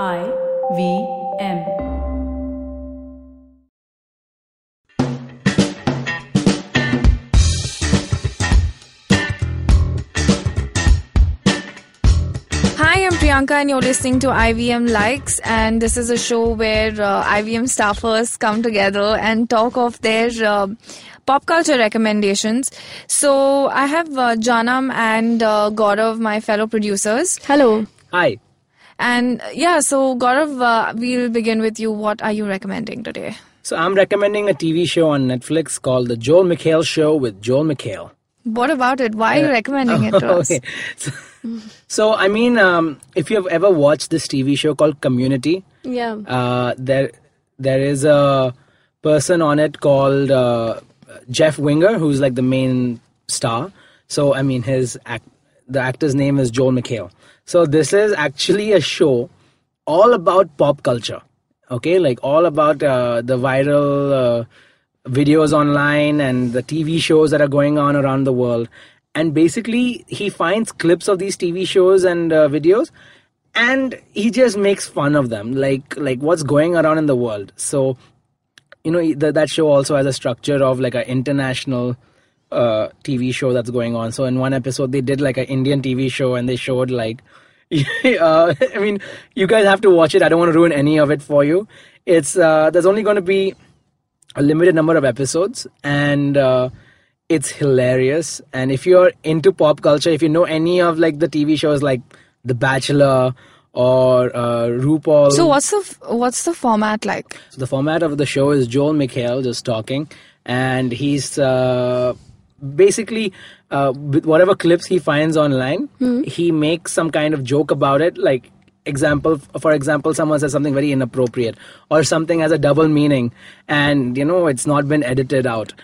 I V M. Hi, I'm Priyanka, and you're listening to IVM Likes. And this is a show where uh, IVM staffers come together and talk of their uh, pop culture recommendations. So I have uh, Janam and uh, Gaurav, my fellow producers. Hello. Hi. And uh, yeah, so Gaurav, uh, we'll begin with you. What are you recommending today? So I'm recommending a TV show on Netflix called The Joel McHale Show with Joel McHale. What about it? Why are you recommending it to us? okay. So, so, I mean, um, if you have ever watched this TV show called Community, Yeah. uh, there there is a person on it called uh, Jeff Winger, who's like the main star. So, I mean, his act, the actor's name is Joel McHale. So, this is actually a show all about pop culture. Okay, like all about uh, the viral uh, videos online and the TV shows that are going on around the world. And basically, he finds clips of these TV shows and uh, videos, and he just makes fun of them, like like what's going around in the world. So, you know, that show also has a structure of like an international uh, TV show that's going on. So, in one episode, they did like an Indian TV show, and they showed like uh, I mean, you guys have to watch it. I don't want to ruin any of it for you. It's uh, there's only going to be a limited number of episodes, and uh, it's hilarious. And if you're into pop culture, if you know any of like the TV shows like The Bachelor or uh, RuPaul, So what's the f- what's the format like? so the format of the show is Joel McHale just talking, and he's uh, basically uh, with whatever clips he finds online, he makes some kind of joke about it. Like example, for example, someone says something very inappropriate, or something has a double meaning, and you know it's not been edited out,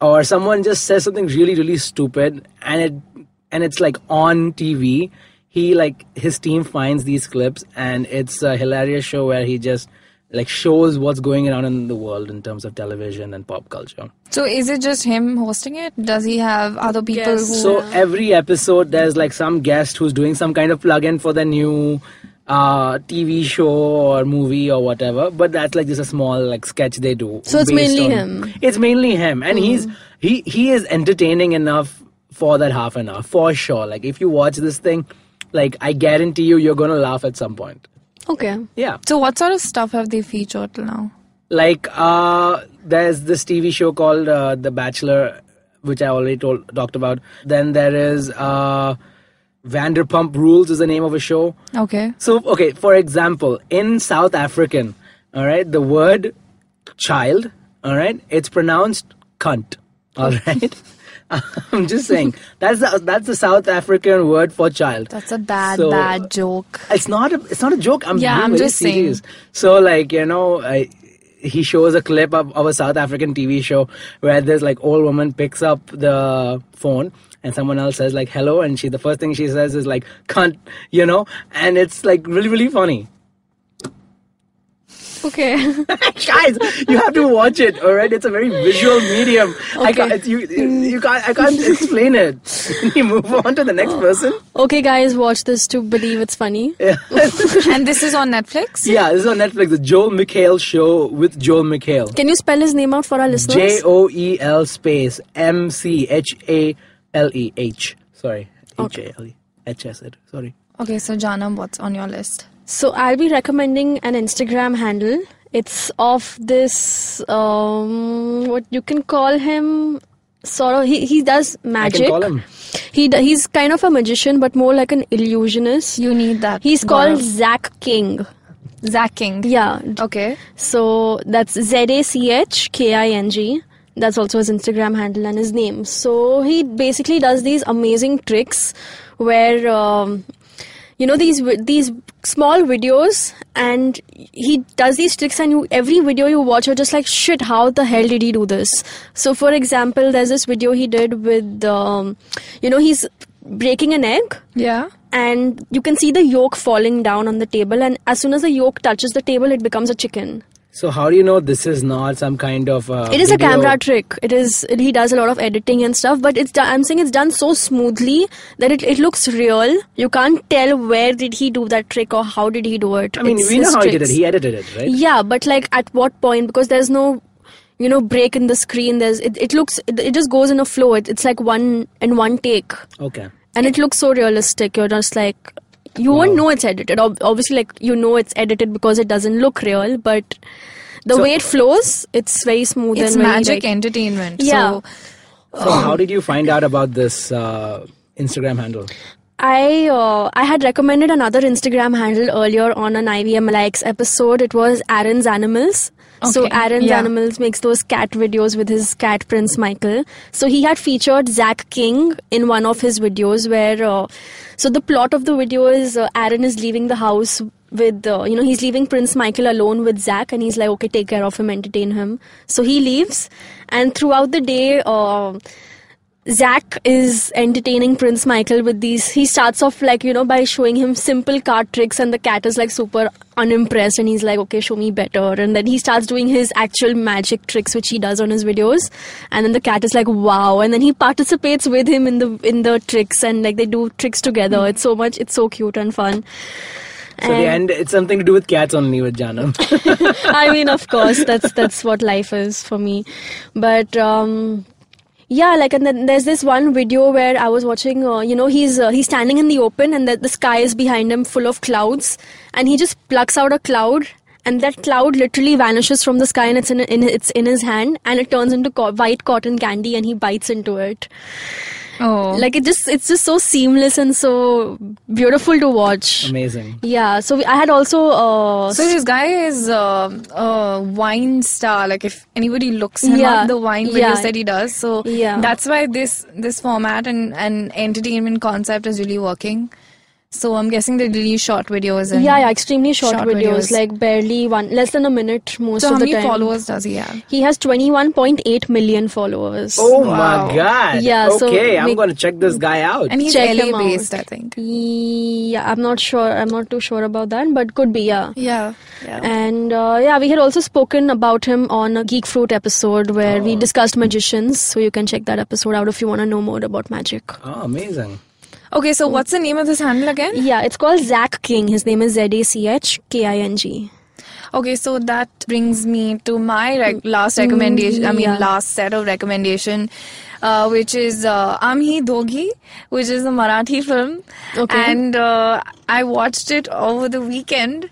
or someone just says something really really stupid, and it and it's like on TV. He like his team finds these clips, and it's a hilarious show where he just like shows what's going around in the world in terms of television and pop culture. So is it just him hosting it? Does he have other people Yes. who? So every episode, there's like some guest who's doing some kind of plug-in for the new uh, TV show or movie or whatever. But that's like just a small like sketch they do. So it's mainly on- him. It's mainly him, and he's he he is entertaining enough for that half an hour for sure. Like if you watch this thing, like I guarantee you, you're gonna laugh at some point. Okay. Yeah. so what sort of stuff have they featured till now? like uh there's this tv show called uh, the bachelor which i already told talked about then there is uh vanderpump rules is the name of a show Okay. so okay for example in south african all right the word child all right it's pronounced cunt all right i'm just saying that's the that's the south african word for child. That's a bad, So- bad joke. it's not a it's not a joke. I'm Yeah, I'm just saying. so like you know I, he shows a clip of, of a south african tv show where this like old woman picks up the phone and someone else says like hello and she the first thing she says is like cunt you know? And it's like really really funny Okay. guys you have to watch it all right it's a very visual medium i Okay. can't you you can't i can't explain it Can you move on to the next person okay, guys, watch this to believe it's funny. Yeah. and this is on Netflix. yeah this is on netflix the joel mchale show with joel mchale Can you spell his name out for our listeners? J O E L space M C H A L E H. Sorry. H A L E. H I said. Sorry. Okay, so Janam, what's on your list? So I'll be recommending an Instagram handle. It's of this um what you can call him sort of he, he does magic. I can call him. He he's kind of a magician but more like an illusionist. You need that. He's called Gaurav. Zach King. Zach King. Yeah. Okay. So that's Z A C H K I N G. That's also his Instagram handle and his name. So he basically does these amazing tricks where um, you know these these small videos and he does these tricks and you every video you watch you're just like shit how the hell did he do this? So for example there's this video he did with um, you know he's breaking an egg. Yeah. and you can see the yolk falling down on the table and as soon as the yolk touches the table it becomes a chicken So how do you know this is not some kind of? Uh, it is a camera trick. It is. He does a lot of editing and stuff, but it's. I'm saying it's done so smoothly that it, it looks real. You can't tell where did he do that trick or how did he do it. I mean, It's we know how he did it. He edited it, right? Yeah, but like at what point? Because there's no, you know, break in the screen. There's. It, it looks. It, it just goes in a flow. It, it's like one in one take, Okay. and it looks so realistic. You're just like. You won't know it's edited. Ob- Obviously, like you know it's edited because it doesn't look real, but the So- way it flows, it's very smooth It's and very, magic like- entertainment. Yeah. So So how did you find out about this uh, Instagram handle? I uh, I had recommended another Instagram handle earlier on an IVM likes episode. It was Aaron's Animals. So Aaron's yeah. Animals makes those cat videos with his cat Prince Michael. So he had featured Zach King in one of his videos where uh, so the plot of the video is uh, Aaron is leaving the house with uh, you know he's leaving Prince Michael alone with Zach and he's like okay take care of him entertain him. So he leaves and throughout the day Zach is entertaining Prince Michael with these. He starts off like, you know, by showing him simple card tricks, and the cat is like super unimpressed, and he's like, okay, show me better. And then he starts doing his actual magic tricks, which he does on his videos. And then the cat is like, wow. And then he participates with him in the in the tricks, and like they do tricks together. It's so much, it's so cute and fun. So the end, it's something to do with cats only with Janam. I mean, of course, that's that's what life is for me. But um, yeah, like and then there's this one video where I was watching. Uh, you know, he's uh, he's standing in the open, and the, the sky is behind him, full of clouds, and he just plucks out a cloud. And that cloud literally vanishes from the sky, and it's in, in it's in his hand, and it turns into co- white cotton candy, and he bites into it. Oh, Like it just it's just so seamless and so beautiful to watch. Amazing. Yeah. So we, I had also uh, So this guy is uh, a Vine star. Like if anybody looks him Yeah. up, the Vine videos Yeah. that he does. So Yeah. that's why this this format and and entertainment concept is really working. So I'm guessing they release short videos. And Yeah, yeah, extremely short, short videos, videos. like barely one, less than a minute most So of how the many followers does he have? He has 21.8 million followers. Oh Wow. my god. Yeah, so Okay, I'm make- going to check this guy out. And he's Check LA him out. based, I think. Yeah, I'm not sure. I'm not too sure about that, but could be, yeah. Yeah. Yeah. And uh, yeah, we had also spoken about him on a Geek Fruit episode where we discussed magicians. So you can check that episode out if you want to know more about magic. oh, amazing. Okay, so what's the name of this handle again? Yeah, it's called Zach King. His name is Z A C H K I N G. Okay, so that brings me to my rec- last recommendation. I mean, yeah. last set of recommendation, uh, which is uh, Aamhi Doghi, which is a Marathi film. Okay. And uh, I watched it over the weekend.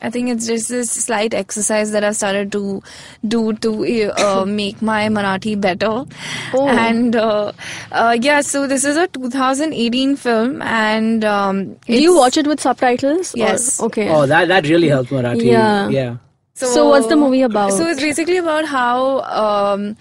I think it's just this slight exercise that I've started to do to uh, make my Marathi better. Oh. And uh, uh, yeah, so this is a 2018 film, and um, Do you watch it with subtitles? or- Yes. okay. Oh, that that really helps Marathi. Yeah. Yeah. So what's the movie about? So it's basically about how um,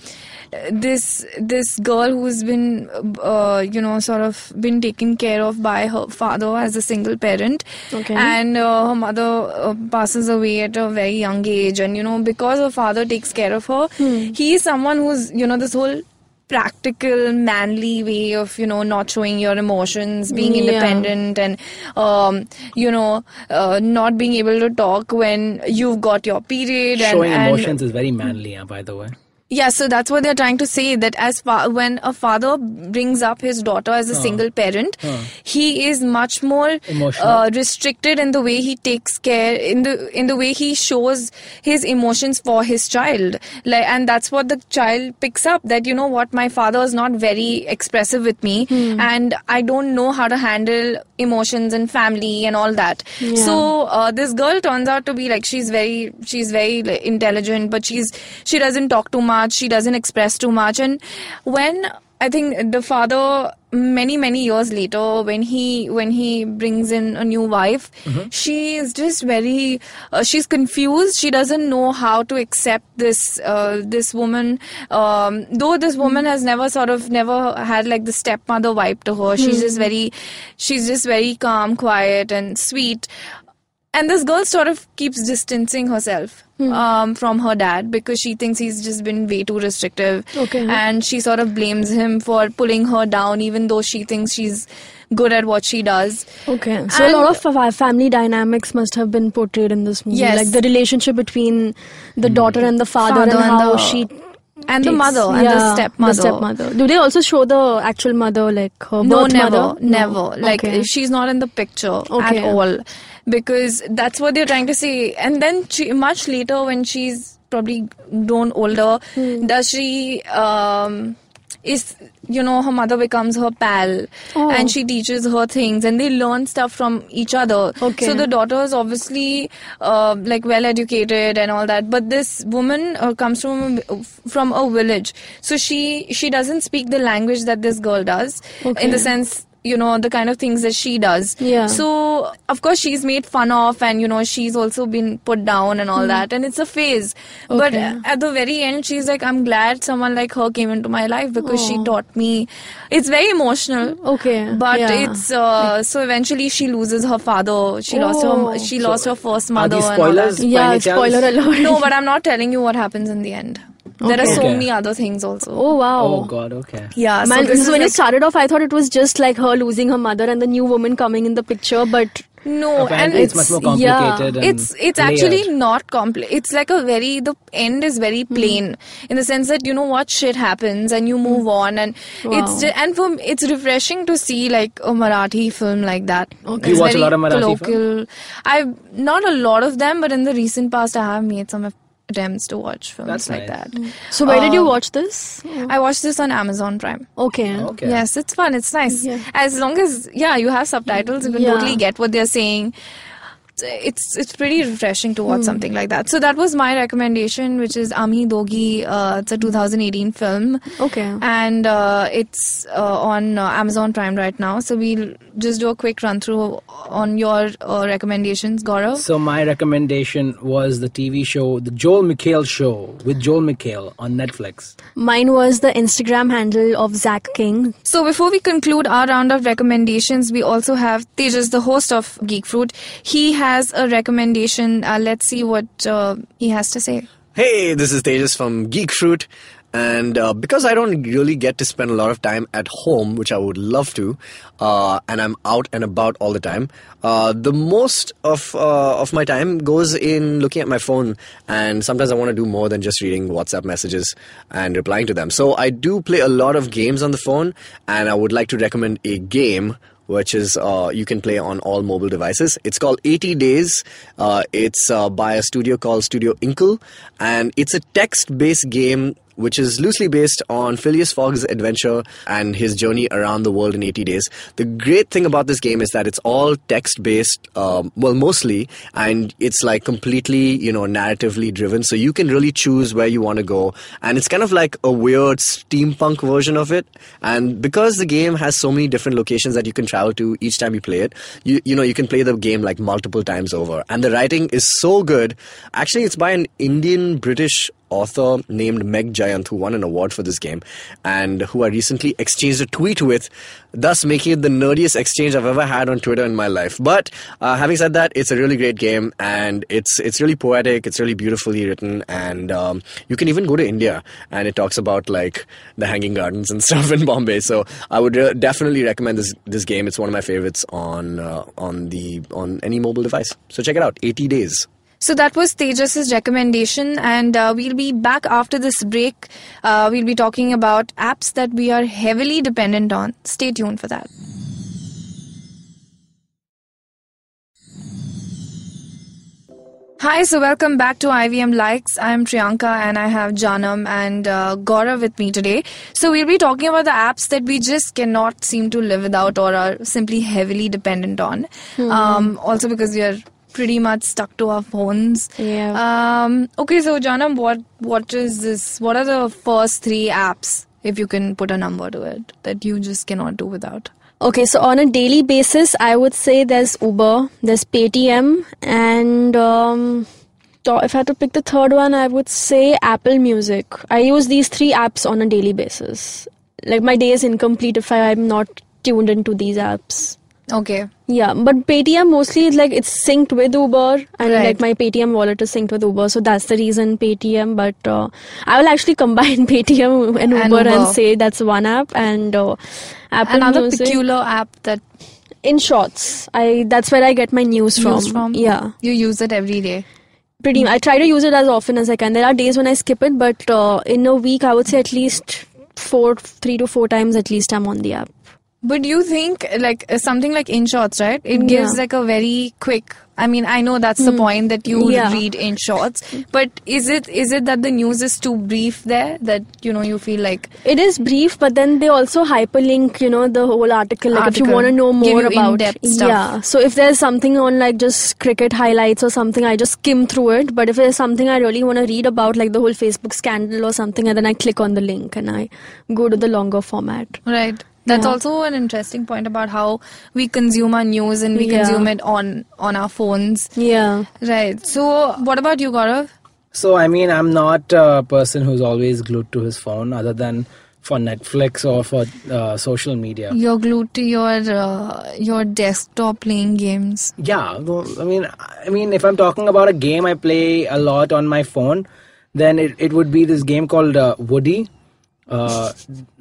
this this girl who's been uh, you know sort of been taken care of by her father as a single parent, Okay. and uh, her mother uh, passes away at a very young age, and you know because her father takes care of her, Hmm. he is someone who's you know this whole practical manly way of you know not showing your emotions being Yeah. independent and um, you know uh, not being able to talk when you've got your period and, Showing and emotions is very manly, uh, by the way. Yeah so that's what they're trying to say that as far when a father brings up his daughter as a single parent he is much more uh, restricted in the way he takes care in the in the way he shows his emotions for his child. Like and that's what the child picks up that you know what my father is not very expressive with me and i don't know how to handle emotions and family and all that. Yeah. so uh, this girl turns out to be like she's very she's very like, intelligent but she's she doesn't talk too much she doesn't express too much. And when i think the father many many years later when he when he brings in a new wife she is just very uh, she's confused. She doesn't know how to accept this uh, this woman. Um, though this woman has never sort of never had like the stepmother vibe to her. She's just very she's just very calm quiet and sweet and this girl sort of keeps distancing herself um, from her dad because she thinks he's just been way too restrictive. Okay. And she sort of blames him for pulling her down, even though she thinks she's good at what she does. Okay, so And- a lot of family dynamics must have been portrayed in this movie, Yes. like the relationship between the daughter and the father, Father and and how the- she And the mother and yeah, the stepmother. The stepmother. Do they also show the actual mother, like her No, birth never, mother? No. never. Like Okay. she's not in the picture Okay. at all, because that's what they're trying to say. And then she, much later, when she's probably grown older, Hmm. does she um, is you know her mother becomes her pal, Oh. and she teaches her things, and they learn stuff from each other. Okay. So the daughter is obviously uh, like well educated and all that, but this woman uh, comes from from a village, so she she doesn't speak the language that this girl does Okay. in the sense you know the kind of things that she does Yeah. so of course she's made fun of and you know she's also been put down and all that and it's a phase okay. but. At the very end she's like i'm glad someone like her came into my life because she taught me it's very emotional Okay, but yeah. it's uh, so eventually she loses her father she lost Oh. her she lost her first Are mother these and all spoilers? that. yeah, spoiler alert. no but i'm not telling you what happens in the end there are so Okay. many other things also oh wow. Oh God. Okay. yeah so Man, this so is when like- it started off, I thought it was just like her losing her mother and the new woman coming in the picture, but no and Apparently, it's, much more complicated. and it's it's actually not complex it's like a very the end is very Hmm. plain in the sense that you know what shit happens and you move on and Wow. it's ju- and for it's refreshing to see like a marathi film like that Okay. You It's watch a lot of Marathi colloquial I've not a lot of them but in the recent past i have made some attempts to watch films That's like nice. that so where did you Uh, watch this? i watched this on amazon prime Okay. Okay. Yes, it's fun. It's nice. Yeah. As long as yeah, you have subtitles, you can Yeah. totally get what they're saying. It's it's pretty refreshing to watch something like that. So that was my recommendation, which is Aamhi Doghi. Uh, it's a 2018 film, Okay. and uh, it's uh, on uh, Amazon Prime right now. So we'll just do a quick run through on your uh, recommendations, Gaurav. So my recommendation was the TV show, the Joel McHale Show with Joel McHale on Netflix. Mine was the Instagram handle of Zach King. So before we conclude our round of recommendations, we also have Tejas, the host of Geek Fruit. He has a recommendation. Uh, let's see what uh, he has to say. Hey, this is Tejas from Geek Fruit. And uh, because I don't really get to spend a lot of time at home, which I would love to, uh, and I'm out and about all the time, uh, the most of uh, of my time goes in looking at my phone. And sometimes I want to do more than just reading WhatsApp messages and replying to them. So I do play a lot of games on the phone, and I would like to recommend a game which is uh, you can play on all mobile devices. It's called 80 Days. Uh, it's uh, by a studio called Studio Inkle, and it's a text-based game which is loosely based on Phileas Fogg's adventure and his journey around the world in 80 days. The great thing about this game is that it's all text based, um, well, mostly, and it's like completely, you know, narratively driven. So you can really choose where you want to go. And it's kind of like a weird steampunk version of it. And because the game has so many different locations that you can travel to each time you play it, you, you know, you can play the game like multiple times over. And the writing is so good. Actually, it's by an Indian British author named Meg Jayanth who won an award for this game and who I recently exchanged a tweet with, thus making it the nerdiest exchange I've ever had on Twitter in my life. But uh, having said that, it's a really great game and it's it's really poetic, it's really beautifully written, and um, you can even go to India and it talks about like the Hanging Gardens and stuff in Bombay. So I would uh, definitely recommend this this game. It's one of my favorites on uh, on the on any mobile device. So check it out. 80 days. So that was Tejas' recommendation, and uh, we'll be back after this break. Uh, we'll be talking about apps that we are heavily dependent on. Stay tuned for that. Hi, so welcome back to IVM Likes. I'm Priyanka and I have Janam and uh, Gaurav with me today. So we'll be talking about the apps that we just cannot seem to live without or are simply heavily dependent on. Um, also because we are pretty much stuck to our phones. Yeah. Um, okay, so Janam, what what is this? What are the first three apps, if you can put a number to it, that you just cannot do without? Okay, so on a daily basis, I would say there's Uber, there's Paytm, and um, to- if I had to pick the third one, I would say Apple Music. I use these three apps on a daily basis. Like my day is incomplete if I, I'm not tuned into these apps. Okay. Yeah, but Paytm mostly is like it's synced with Uber, and Right. like my Paytm wallet is synced with Uber, so that's the reason Paytm. But uh, I will actually combine Paytm and Uber And and, say that's one app, and uh, Apple Another Music peculiar app that Inshorts. I that's where I get my news from. From? Yeah, you use it every day. pretty. I try to use it as often as I can. There are days when I skip it, but uh, in a week I would say at least four, three to four times at least I'm on the app. But you think like uh, something like Inshorts, right? It gives Yeah. like a very quick. I mean, I know that's the point that you Yeah. read in shorts, but is it is it that the news is too brief there that you know you feel like It is brief, but then they also hyperlink, you know, the whole article. Like if you want to know more about, yeah. So if there's something on like just cricket highlights or something, I just skim through it. But if there's something I really want to read about, like the whole Facebook scandal or something, and then I click on the link and I go to the longer format. right? That's Yeah. also an interesting point about how we consume our news and we Yeah. consume it on on our phones, Yeah. right? So, what about you, Gaurav? So I mean, I'm not a person who's always glued to his phone, other than for Netflix or for uh, social media. You're glued to your uh, your desktop playing games. Yeah, well, I mean, I mean, if I'm talking about a game I play a lot on my phone, then it, it would be this game called uh, Woody, uh,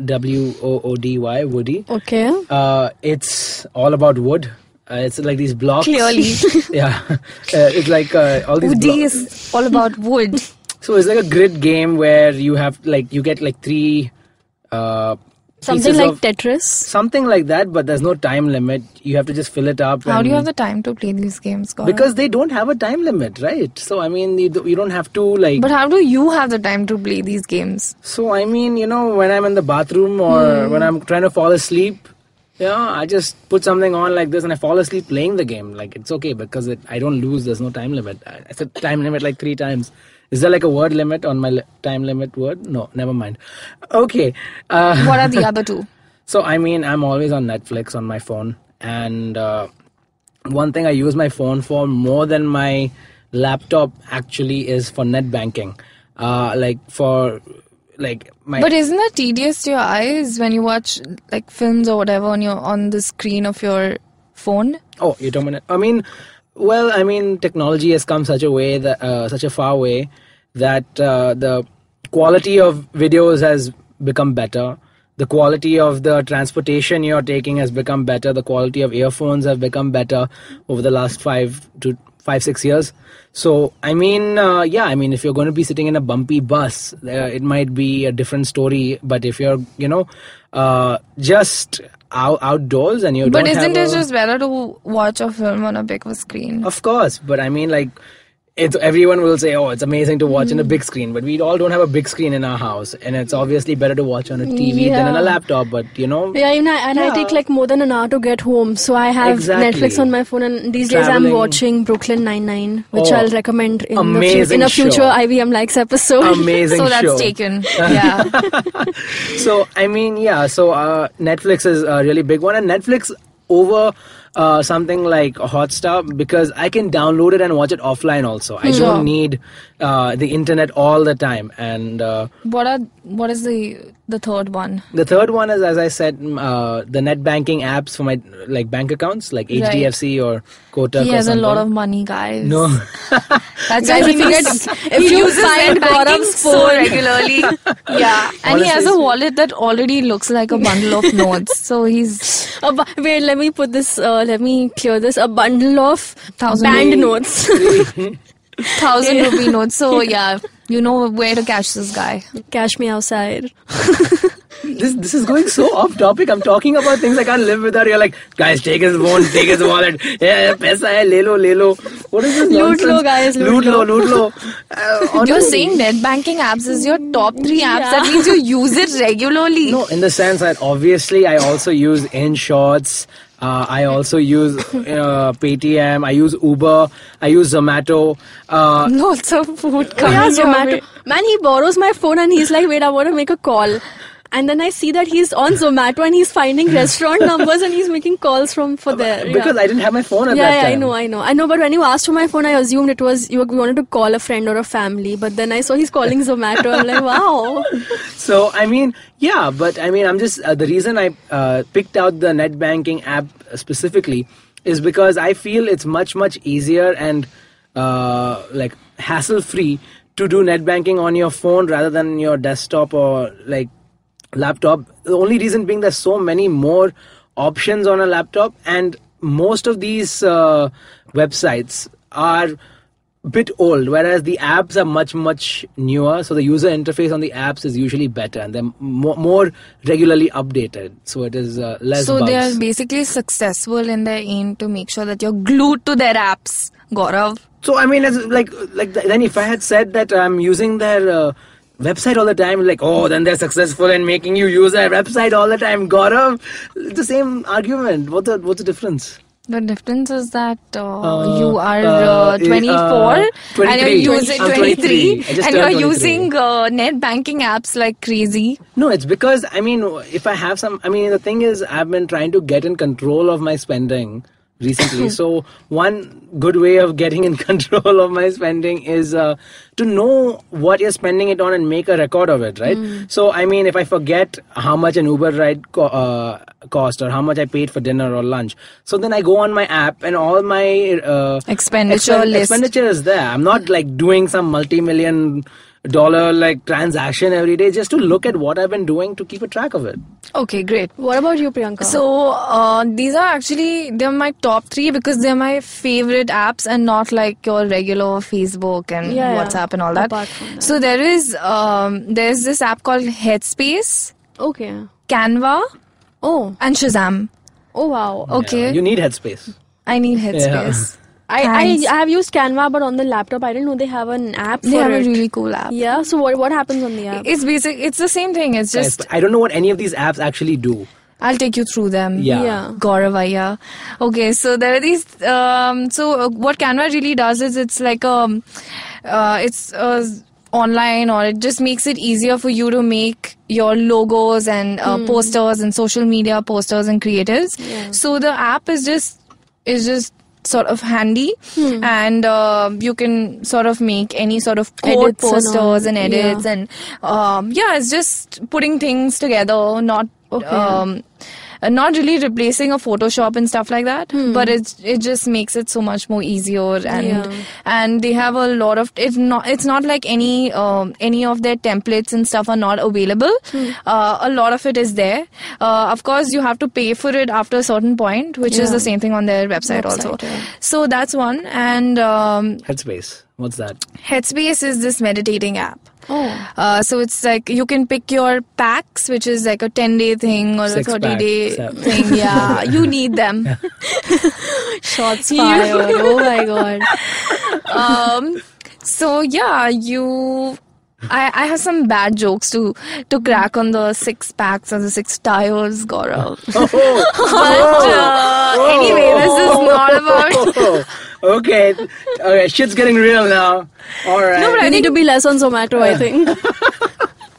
W O O D Y, Woody. Okay. Uh, it's all about wood. Uh, it's like these blocks. Clearly. yeah. Uh, it's like uh, all these. Woody blo- is all about wood. so it's like a grid game where you have like you get like three. Uh, Something like of- Tetris. something like that, but there's no time limit. You have to just fill it up. How do you have the time to play these games, Gaurav? because they don't have a time limit, right? So I mean, you, do- you don't have to like. But how do you have the time to play these games? so I mean, you know, when I'm in the bathroom or Hmm. when I'm trying to fall asleep, yeah, I just put something on like this and I fall asleep playing the game. Like it's okay because it, I don't lose. There's no time limit. I I said time limit like three times. Is there like a word limit on my li- time limit word? No, never mind. Okay. Uh, What are the other two? So I mean, I'm always on Netflix on my phone, and uh, one thing I use my phone for more than my laptop actually is for net banking. Uh, like for like my But isn't that tedious to your eyes when you watch like films or whatever on your on the screen of your phone? oh, you're about I mean, well, I mean, technology has come such a way that uh, such a far way that uh, the quality of videos has become better. The quality of the transportation you're taking has become better. The quality of earphones have become better over the last five to five six years. So I mean, uh, yeah, I mean, if you're going to be sitting in a bumpy bus, uh, it might be a different story. But if you're, you know, uh, just out, outdoors and you But don't have But isn't it a- just better to watch a film on a bigger screen? of course, but I mean, like, it's everyone will say, "Oh, it's amazing to watch in a big screen," but we all don't have a big screen in our house, and it's obviously better to watch on a TV than on a laptop. But you know, Yeah, even I, and I take like more than an hour to get home. So I have Exactly. Netflix on my phone, and these days I'm watching Brooklyn Nine Nine, which Oh, I'll recommend in, the fu- in a future show. IVM likes episode. amazing so that's show. taken. Yeah. so I mean, yeah. So uh, Netflix is a really big one, and Netflix over uh, something like Hotstar because I can download it and watch it offline. Also, I Sure. don't need uh, the internet all the time. And uh, what are what is the the third one? the third one is, as I said, uh, the net banking apps for my like bank accounts, like Right. HDFC or Kotak. He or has a lot of money, guys. No. That's Guys, why if you uses- get- if he you uses find net banking so regularly, yeah, and he has a wallet that already looks like a bundle of notes. So he's A bu- wait, let me put this. Uh, let me clear this. A bundle of Thousand band rupee. notes. thousand rupee notes. So yeah, you know where to catch this guy. Cash me outside. this this is going so off topic. I'm talking about things I can't live without. You're like, guys, take his phone, take his wallet. Yeah, paisa hai, le lo, le lo. What is this Loot nonsense? lo, guys, loot loot lo, lo. loot lo. Uh, You're saying net banking apps is your top three apps. That means you use it regularly. No, in the sense that obviously I also use Inshorts. Uh, I also use uh, Paytm. I use Uber. I use Zomato. Uh, Lots of food coming yeah, Zomato. Man, he borrows my phone and he's like, wait, I want to make a call. And then I see that he's on Zomato and he's finding restaurant numbers and he's making calls from for there. because yeah. I didn't have my phone at yeah, that yeah, time. I know, I know, I know. But when you asked for my phone, I assumed it was you wanted to call a friend or a family. But then I saw he's calling Zomato. I'm like, wow. So I mean, yeah, but I mean, I'm just uh, the reason I uh, picked out the net banking app specifically is because I feel it's much much easier and uh, like hassle free to do net banking on your phone rather than your desktop or like laptop. The only reason being there's so many more options on a laptop, and most of these uh, websites are bit old whereas the apps are much much newer so the user interface on the apps is usually better and they're more, more regularly updated so it is uh, less So bugs. they are basically successful in their aim to make sure that you're glued to their apps, Gaurav. so i mean it's like like then if i had said that i'm using their uh, website all the time like oh then they're successful in making you use their website all the time Gaurav it's the same argument what the what's the difference The difference is that uh, Uh, you are uh, uh, 24 uh, and you're using I'm 23, 23. And you're 23. using uh, net banking apps like crazy. No, it's because I mean, if I have some, I mean, the thing is, I've been trying to get in control of my spending recently. so one good way of getting in control of my spending is uh, to know what you're spending it on and make a record of it, right? So I mean, if I forget how much an Uber ride co- uh, cost or how much I paid for dinner or lunch, so then I go on my app and all my uh, Expenditure expen- list. expenditure is there. I'm not like doing some multi-million dollar like transaction every day just to look at what I've been doing to keep a track of it. Okay, great. What about you, Priyanka? So uh, these are actually they're my top three because they're my favorite apps and not like your regular Facebook and Yeah, yeah. WhatsApp and all that. That. So there is um, there's this app called Headspace, okay. Canva, Oh, and Shazam. oh wow. Okay, Yeah, you need headspace. I need Headspace. I, I I have used Canva, but on the laptop, I didn't know they have an app They for have a really cool app. yeah. So what what happens on the app? It's basic. It's the same thing. It's just but I don't know what any of these apps actually do. I'll take you through them. Yeah. Yeah. Gauravaya. Okay, so there are these. Um, so uh, what Canva really does is it's like um, uh, it's uh, online or it just makes it easier for you to make your logos and uh, posters and social media posters and creatives. Yeah. So the app is just is just sort of handy and uh, you can sort of make any sort of Edits posters and edits Yeah. and um, yeah it's just putting things together not Okay. um, uh, not really replacing a Photoshop and stuff like that, but it it just makes it so much more easier and Yeah. and they have a lot of it's not it's not like any um, any of their templates and stuff are not available. Uh, a lot of it is there. Uh, of course, you have to pay for it after a certain point, which is the same thing on their website, Website, also. yeah. So that's one. And um, Headspace. What's that? Headspace is this meditating app. Oh. Uh, so it's like you can pick your packs, which is like a 10 day thing or Six a 30 pack, day seven. thing. Yeah, you need them. Shots fired. oh my god. um, so yeah, you. I, I have some bad jokes to to crack on the six packs and the six tires, Gaurav. but uh, anyway, this is not about. Oh, okay. Okay, shit's getting real now. All right. No, but I I need to be less on Zomato. I think.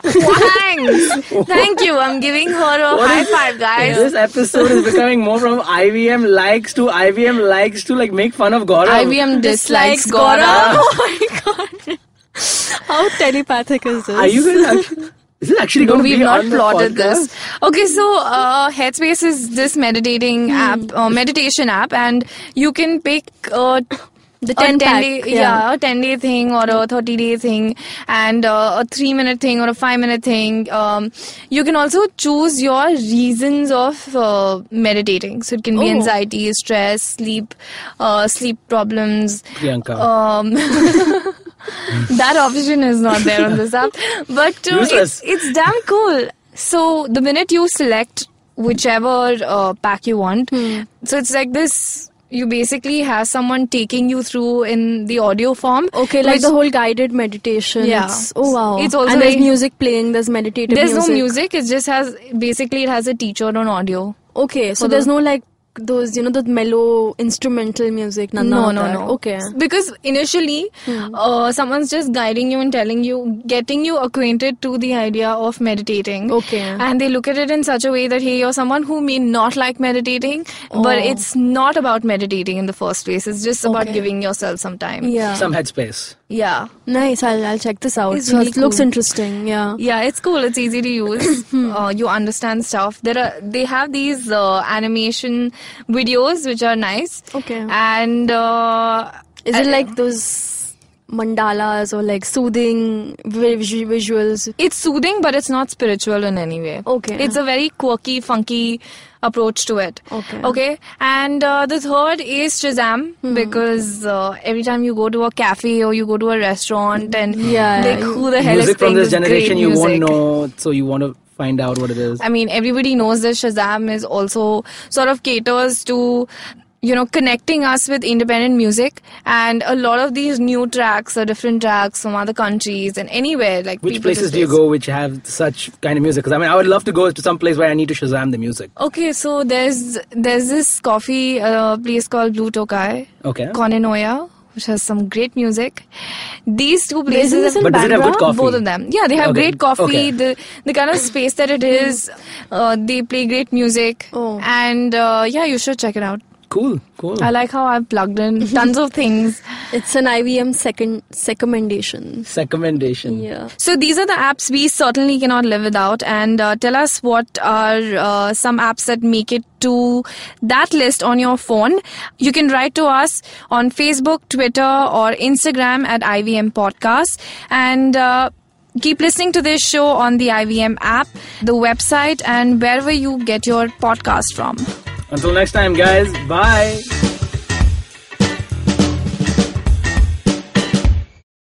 thanks. Thank you. I'm giving her a What high is- five, guys. This episode is becoming more from IVM likes to IVM likes to like make fun of Gaurav. IVM dislikes Dislikes Gaurav. Oh my god. How telepathic is this? Are you going to? Is it actually No, going to we've be not on plotted this. Okay, so uh, Headspace is this meditating app, uh, meditation app, and you can pick uh, The a 10 pack, day, yeah. yeah. a 10 day thing or a 30 day thing, and uh, a 3 minute thing or a 5 minute thing. Um, you can also choose your reasons of uh, meditating. So it can be Oh. anxiety, stress, sleep, uh, sleep problems. Priyanka. Um, that option is not there on this app, but uh, it's, it's damn cool. So the minute you select whichever uh, pack you want, Hmm. so it's like this. You basically have someone taking you through in the audio form. Okay, like the whole guided meditation. Yeah. Oh wow. It's also and there's like- music playing. There's meditative There's music. no music. It just has basically it has a teacher on audio. Okay, so For there's the- no like those, you know, the mellow instrumental music. None no, no, that. no. Okay. Because initially, uh, someone's just guiding you and telling you, getting you acquainted to the idea of meditating. Okay. And they look at it in such a way that, hey, you're someone who may not like meditating, but Oh. it's not about meditating in the first place. It's just about Okay. giving yourself some time. Yeah. Some headspace. Yeah. nice. I'll, I'll check this out. It's So really it looks cool. interesting. Yeah. Yeah, it's cool. It's easy to use. uh, you understand stuff. There are they have these uh, animation videos which are nice. Okay. And uh, Is it like those mandalas or like soothing visuals? it's soothing, but it's not spiritual in any way. Okay. It's a very quirky, funky approach to it. Okay. Okay. And uh, the third is Shazam Hmm. because uh, every time you go to a cafe or you go to a restaurant and Yeah, like who the hell music is from playing this this generation great you won't know, so you want to find out what it is. I mean, everybody knows that Shazam is also sort of caters to, you know, connecting us with independent music. And a lot of these new tracks are different tracks from other countries and anywhere. Like Which places do you go which have such kind of music? Because I mean, I would love to go to some place where I need to Shazam the music. Okay, so there's there's this coffee uh, place called Blue Tokai, Okay. Koinonia, which has some great music. These two places, in But does it have good coffee? both of them, yeah, they have Okay, great coffee. okay. The the kind of space that it is, uh, they play great music, Oh. and uh, yeah, you should check it out. Cool, cool. I like how I've plugged in tons of things. It's an IVM second recommendation. Recommendation. Yeah. So these are the apps we certainly cannot live without. And uh, tell us what are uh, some apps that make it to that list on your phone. You can write to us on Facebook, Twitter, or Instagram at IVM Podcast. And uh, keep listening to this show on the IVM app, the website, and wherever you get your podcast from. Until next time, guys. Bye.